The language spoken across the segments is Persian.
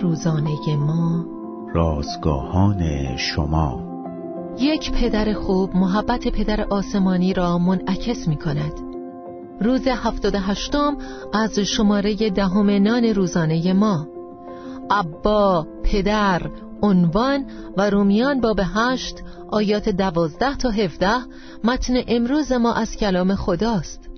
روزانه ما. رازگاهان شما. یک پدر خوب محبت پدر آسمانی را منعکس می کند روز هفتاد هشتم از شماره دهم نان روزانه ما. ابا پدر عنوان و رومیان باب هشت آیات دوازده تا هفده متن امروز ما از کلام خداست.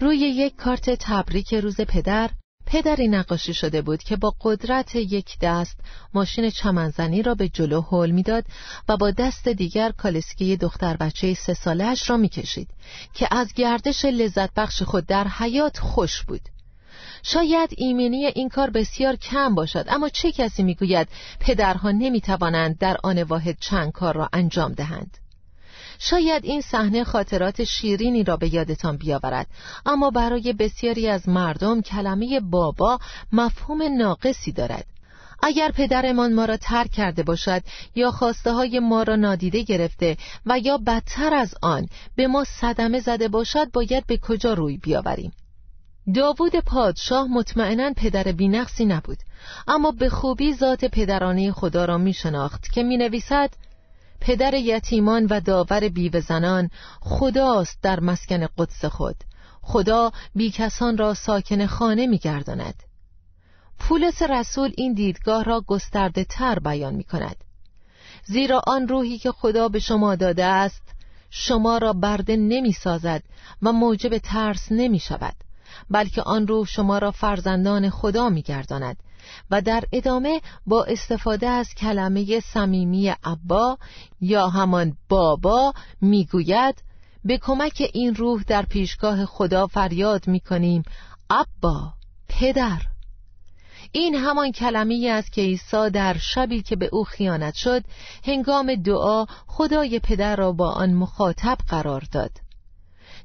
روی یک کارت تبریک روز پدر. پدری نقاشی شده بود که با قدرت یک دست ماشین چمنزنی را به جلو هل می‌داد و با دست دیگر کالسکی دختر بچه سه سالش را می‌کشید که از گردش لذت بخش خود در حیات خوش بود. شاید ایمنی این کار بسیار کم باشد اما چه کسی می‌گوید پدرها نمی‌توانند در آن واحد چند کار را انجام دهند؟ شاید این صحنه خاطرات شیرینی را به یادتان بیاورد. اما برای بسیاری از مردم کلمه بابا مفهوم ناقصی دارد. اگر پدرمان ما را ترک کرده باشد یا خواسته های ما را نادیده گرفته و یا بدتر از آن به ما صدمه زده باشد باید به کجا روی بیاوریم؟ داوود پادشاه مطمئنا پدر بینقصی نبود اما به خوبی ذات پدرانه خدا را می شناخت که می نویسد پدر یتیمان و داور بیوه زنان خداست در مسکن قدس خود. خدا بی کسان را ساکن خانه می گرداند. پولس رسول این دیدگاه را گسترده تر بیان می کند زیرا آن روحی که خدا به شما داده است شما را برده نمی سازد و موجب ترس نمی شود بلکه آن روح شما را فرزندان خدا می گرداند و در ادامه با استفاده از کلمه صمیمی ابا یا همان بابا می‌گوید به کمک این روح در پیشگاه خدا فریاد می‌کنیم ابا پدر. این همان کلمه است که عیسی در شبی که به او خیانت شد هنگام دعا خدای پدر را با آن مخاطب قرار داد.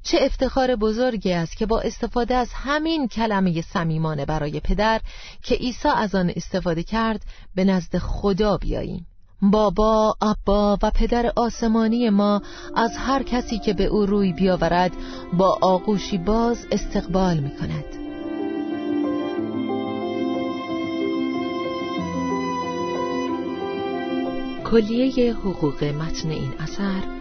چه افتخار بزرگی است که با استفاده از همین کلمه صمیمانه برای پدر که عیسی از آن استفاده کرد به نزد خدا بیاییم. بابا، ابا و پدر آسمانی ما از هر کسی که به او روی بیاورد با آغوشی باز استقبال می کند. کلیه حقوق متن این اثر